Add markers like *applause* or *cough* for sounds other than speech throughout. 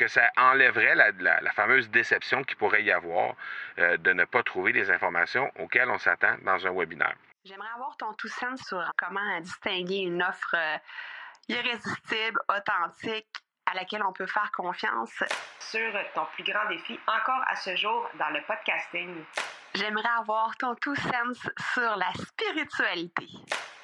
que ça enlèverait la, fameuse déception qu'il pourrait y avoir euh, de ne pas trouver les informations auxquelles on s'attend dans un webinaire. J'aimerais avoir ton tout sens sur comment distinguer une offre euh, irrésistible, authentique, à laquelle on peut faire confiance. Sur ton plus grand défi encore à ce jour dans le podcasting. J'aimerais avoir ton tout sens sur la spiritualité.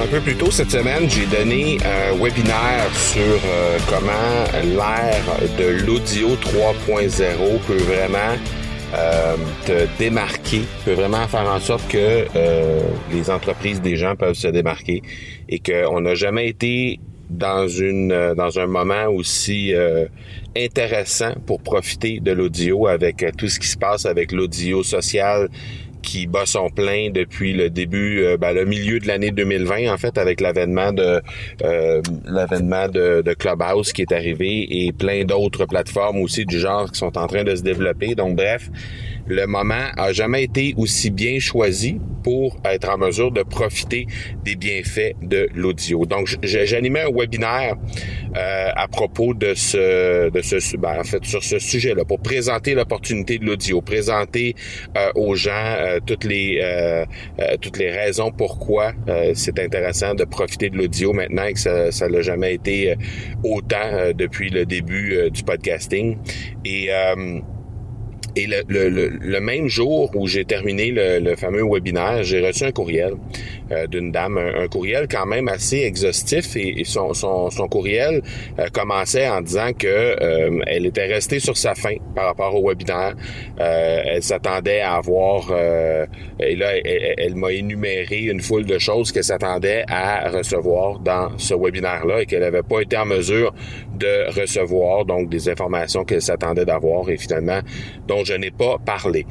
Un peu plus tôt cette semaine, j'ai donné un webinaire sur euh, comment l'ère de l'audio 3.0 peut vraiment euh, te démarquer, peut vraiment faire en sorte que euh, les entreprises des gens peuvent se démarquer et qu'on n'a jamais été dans une dans un moment aussi intéressant pour profiter de l'audio avec tout ce qui se passe avec l'audio social qui bat son plein depuis le début, euh, ben, le milieu de l'année 2020 en fait, avec l'avènement de euh, l'avènement de, de, Clubhouse qui est arrivé et plein d'autres plateformes aussi du genre qui sont en train de se développer. Donc bref, le moment a jamais été aussi bien choisi pour être en mesure de profiter des bienfaits de l'audio. Donc, j'animais un webinaire euh, à propos de ce, de ce, ben, en fait, sur ce sujet-là, pour présenter l'opportunité de l'audio, présenter euh, aux gens euh, toutes les euh, toutes les raisons pourquoi c'est intéressant de profiter de l'audio maintenant que ça, ça l'a jamais été autant depuis le début du podcasting et et le, le, le, même jour où j'ai terminé le, fameux webinaire, j'ai reçu un courriel euh, d'une dame, un, courriel quand même assez exhaustif et, son, son, son, courriel euh, commençait en disant que euh, elle était restée sur sa faim par rapport au webinaire. elle s'attendait à avoir et là elle, elle m'a énuméré une foule de choses qu'elle s'attendait à recevoir dans ce webinaire-là et qu'elle n'avait pas été en mesure de recevoir donc des informations qu'elle s'attendait d'avoir et finalement dont je n'ai pas parlé.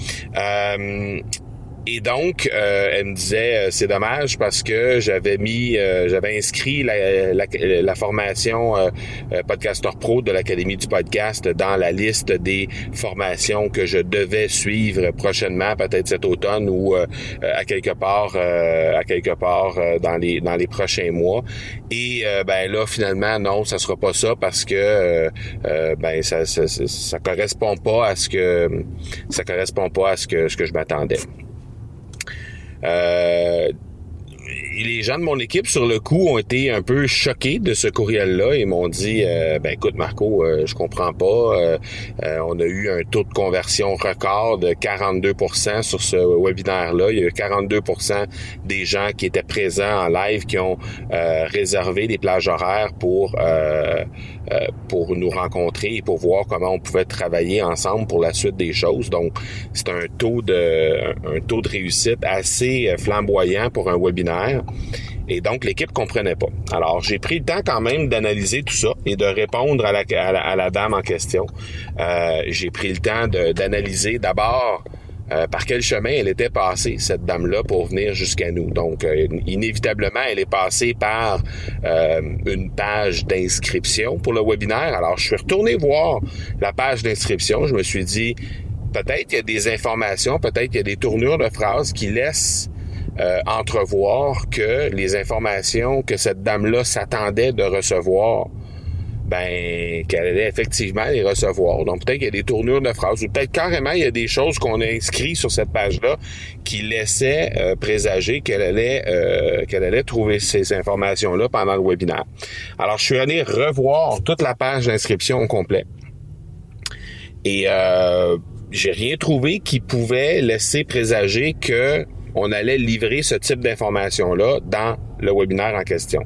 Euh, et donc, euh, elle me disait, euh, c'est dommage parce que j'avais mis, euh, j'avais inscrit la, la, formation Podcaster Pro de l'Académie du podcast dans la liste des formations que je devais suivre prochainement, peut-être cet automne ou à quelque part, à quelque part dans les dans les prochains mois. Et ben là, finalement, non, ça sera pas ça parce que ben ça, ça, ça correspond pas à ce que ça correspond pas à ce que ce que je m'attendais. 呃。Euh, les gens de mon équipe, sur le coup, ont été un peu choqués de ce courriel-là et m'ont dit euh, ben écoute Marco, euh, je comprends pas. Euh, on a eu un taux de conversion record de 42% sur ce webinaire-là. Il y a eu 42% des gens qui étaient présents en live qui ont réservé des plages horaires pour pour nous rencontrer et pour voir comment on pouvait travailler ensemble pour la suite des choses. Donc, c'est un taux de un taux de réussite assez flamboyant pour un webinaire. Et donc, l'équipe comprenait pas. Alors, j'ai pris le temps quand même d'analyser tout ça et de répondre à la, dame en question. Euh, j'ai pris le temps d'analyser d'abord euh, par quel chemin elle était passée, cette dame-là, pour venir jusqu'à nous. Donc, euh, inévitablement, elle est passée par une page d'inscription pour le webinaire. Alors, je suis retourné voir la page d'inscription. Je me suis dit, peut-être qu'il y a des informations, peut-être qu'il y a des tournures de phrases qui laissent euh, entrevoir que les informations que cette dame-là s'attendait de recevoir, ben qu'elle allait effectivement les recevoir. Donc peut-être qu'il y a des tournures de phrases ou peut-être carrément il y a des choses qu'on a inscrites sur cette page-là qui laissaient euh, présager qu'elle allait euh, qu'elle allait trouver ces informations-là pendant le webinaire. Alors je suis allé revoir toute la page d'inscription au complet. Et j'ai rien trouvé qui pouvait laisser présager que on allait livrer ce type d'information-là dans le webinaire en question.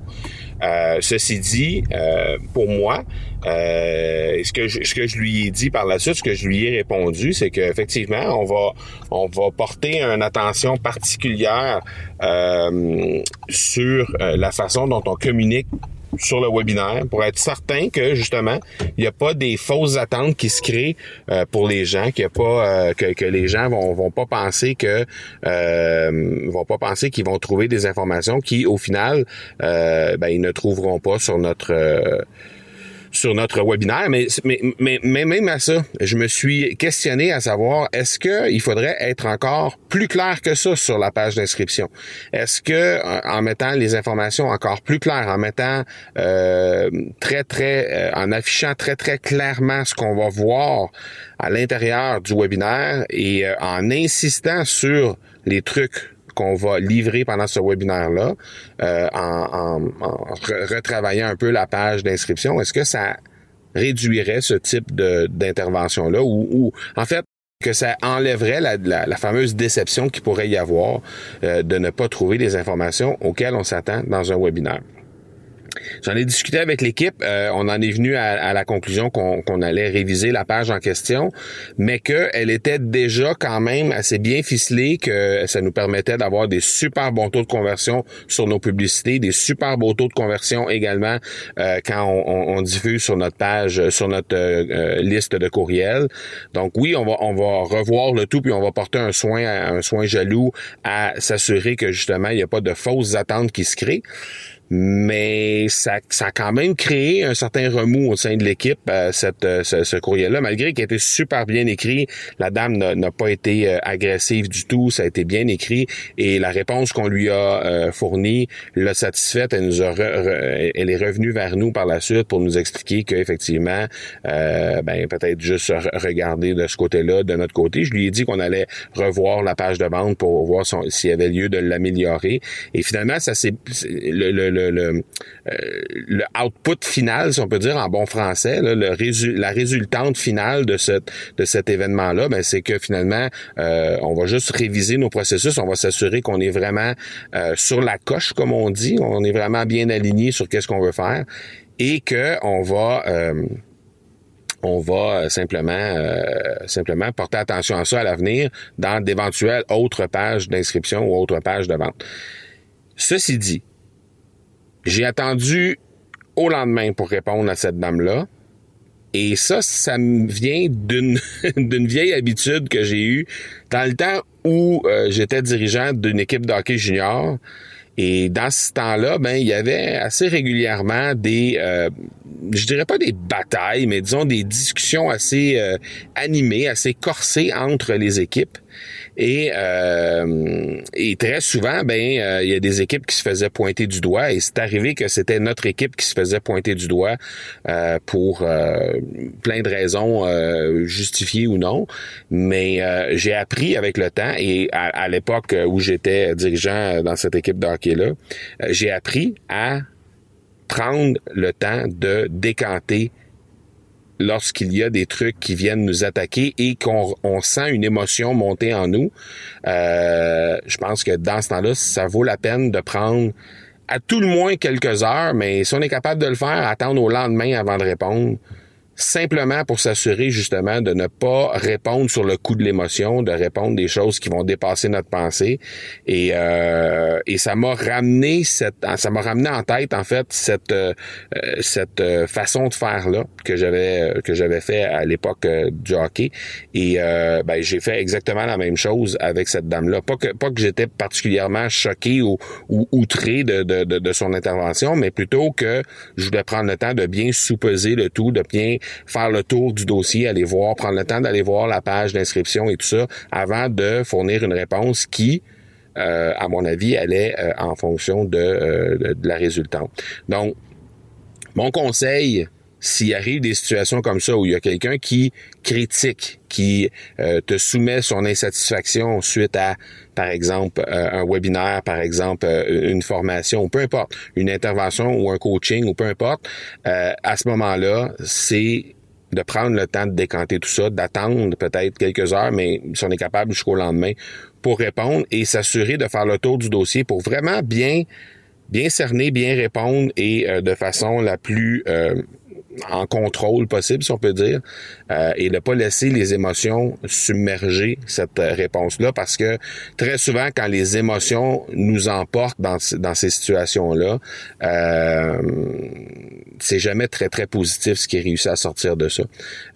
Euh, ceci dit, euh, pour moi, euh, ce que je, ce que je lui ai dit par la suite, ce que je lui ai répondu, c'est qu'effectivement, on va on va porter une attention particulière sur la façon dont on communique sur le webinaire pour être certain que justement il n'y a pas des fausses attentes qui se créent euh, pour les gens, qu'il y a pas euh, que, les gens vont vont pas penser que euh, vont pas penser qu'ils vont trouver des informations qui au final ben, ils ne trouveront pas sur notre sur notre webinaire, mais, mais, mais, même à ça, je me suis questionné à savoir est-ce qu'il faudrait être encore plus clair que ça sur la page d'inscription? Est-ce que euh, en mettant les informations encore plus claires, en mettant euh, très très, euh, en affichant très très clairement ce qu'on va voir à l'intérieur du webinaire et en insistant sur les trucs qu'on va livrer pendant ce webinaire-là, euh, en, retravaillant un peu la page d'inscription, est-ce que ça réduirait ce type d'intervention-là ou, en fait, que ça enlèverait la, fameuse déception qui pourrait y avoir euh, de ne pas trouver les informations auxquelles on s'attend dans un webinaire? J'en ai discuté avec l'équipe. Euh, on en est venu à, la conclusion qu'on allait réviser la page en question, mais qu'elle était déjà quand même assez bien ficelée, que ça nous permettait d'avoir des super bons taux de conversion sur nos publicités, des super beaux taux de conversion également euh, quand on, diffuse sur notre page, sur notre euh, liste de courriels. Donc oui, on va on va revoir le tout puis on va porter un soin un soin jaloux à s'assurer que justement il n'y a pas de fausses attentes qui se créent mais ça, ça a quand même créé un certain remous au sein de l'équipe, euh, cette, euh, ce, courriel-là, malgré qu'il été super bien écrit. La dame n'a pas été euh, agressive du tout, ça a été bien écrit et la réponse qu'on lui a fournie l'a satisfaite. Elle nous a elle est revenue vers nous par la suite pour nous expliquer qu'effectivement, ben peut-être juste regarder de ce côté-là, de notre côté. Je lui ai dit qu'on allait revoir la page de vente pour voir s'il y avait lieu de l'améliorer. Et finalement, ça c'est le, le le, euh, le, output final, si on peut dire en bon français, le la résultante finale de, cette, de cet événement-là, ben, c'est que finalement, euh, on va juste réviser nos processus, on va s'assurer qu'on est vraiment euh, sur la coche, comme on dit, on est vraiment bien aligné sur qu'est-ce qu'on veut faire et que on va on va simplement simplement porter attention à ça à l'avenir dans d'éventuelles autres pages d'inscription ou autres pages de vente. Ceci dit, j'ai attendu au lendemain pour répondre à cette dame-là. Et ça, ça me vient d'une *laughs* d'une vieille habitude que j'ai eue dans le temps où euh, j'étais dirigeant d'une équipe de hockey junior. Et dans ce temps-là, ben il y avait assez régulièrement des, euh, je dirais pas des batailles, mais disons des discussions assez euh, animées, assez corsées entre les équipes. Et, euh, et très souvent, ben euh, il y a des équipes qui se faisaient pointer du doigt. Et c'est arrivé que c'était notre équipe qui se faisait pointer du doigt euh, pour plein de raisons justifiées ou non. Mais j'ai appris avec le temps et à, à l'époque où j'étais dirigeant dans cette équipe de hockey-là, j'ai appris à prendre le temps de décanter lorsqu'il y a des trucs qui viennent nous attaquer et qu'on sent une émotion monter en nous, euh, je pense que dans ce temps-là, ça vaut la peine de prendre à tout le moins quelques heures, mais si on est capable de le faire, attendre au lendemain avant de répondre, simplement pour s'assurer justement de ne pas répondre sur le coup de l'émotion, de répondre des choses qui vont dépasser notre pensée. Et, euh, et ça m'a ramené cette, ça m'a ramené en tête en fait cette euh, cette façon de faire là que j'avais que j'avais fait à l'époque euh, du hockey. Et ben, j'ai fait exactement la même chose avec cette dame là. Pas que pas que j'étais particulièrement choqué ou, ou outré de, de, de, de son intervention, mais plutôt que je voulais prendre le temps de bien sous-peser le tout, de bien faire le tour du dossier, aller voir, prendre le temps d'aller voir la page d'inscription et tout ça avant de fournir une réponse qui, euh, à mon avis, allait euh, en fonction euh, de, la résultante. Donc, mon conseil, s'il arrive des situations comme ça où il y a quelqu'un qui critique, qui te soumet son insatisfaction suite à, par exemple, un webinaire, par exemple, une formation, peu importe, une intervention ou un coaching ou peu importe, à ce moment-là, c'est de prendre le temps de décanter tout ça, d'attendre peut-être quelques heures, mais si on est capable jusqu'au lendemain pour répondre et s'assurer de faire le tour du dossier pour vraiment bien bien cerner, bien répondre et de façon la plus en contrôle possible, si on peut dire, euh, et ne pas laisser les émotions submerger cette réponse-là, parce que très souvent, quand les émotions nous emportent dans, dans ces situations-là, euh, c'est jamais très, très positif ce qui réussit à sortir de ça.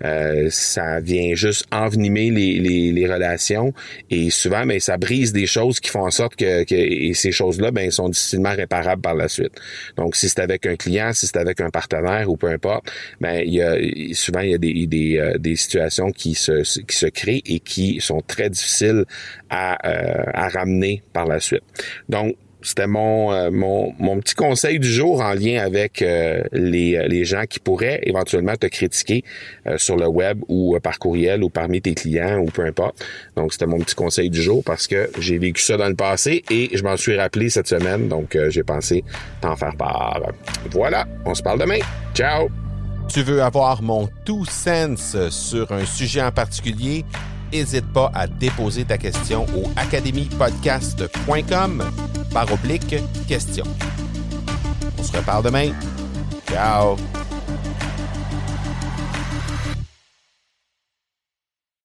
Euh, ça vient juste envenimer les, les, les, relations et souvent, mais ben, ça brise des choses qui font en sorte que, que et ces choses-là, ben, sont difficilement réparables par la suite. Donc, si c'est avec un client, si c'est avec un partenaire ou peu importe, ben, il y a, souvent, il y a des, des, euh, des situations qui se, qui se créent et qui sont très difficiles à, euh, à ramener par la suite. Donc, c'était mon, euh, mon, mon, petit conseil du jour en lien avec euh, les, les gens qui pourraient éventuellement te critiquer euh, sur le web ou par courriel ou parmi tes clients ou peu importe. Donc, c'était mon petit conseil du jour parce que j'ai vécu ça dans le passé et je m'en suis rappelé cette semaine. Donc, j'ai pensé t'en faire part. Voilà, on se parle demain. Ciao! Tu veux avoir mon tout sens sur un sujet en particulier? N'hésite pas à déposer ta question au academypodcast.com par oblique question. On se reparle demain. Ciao!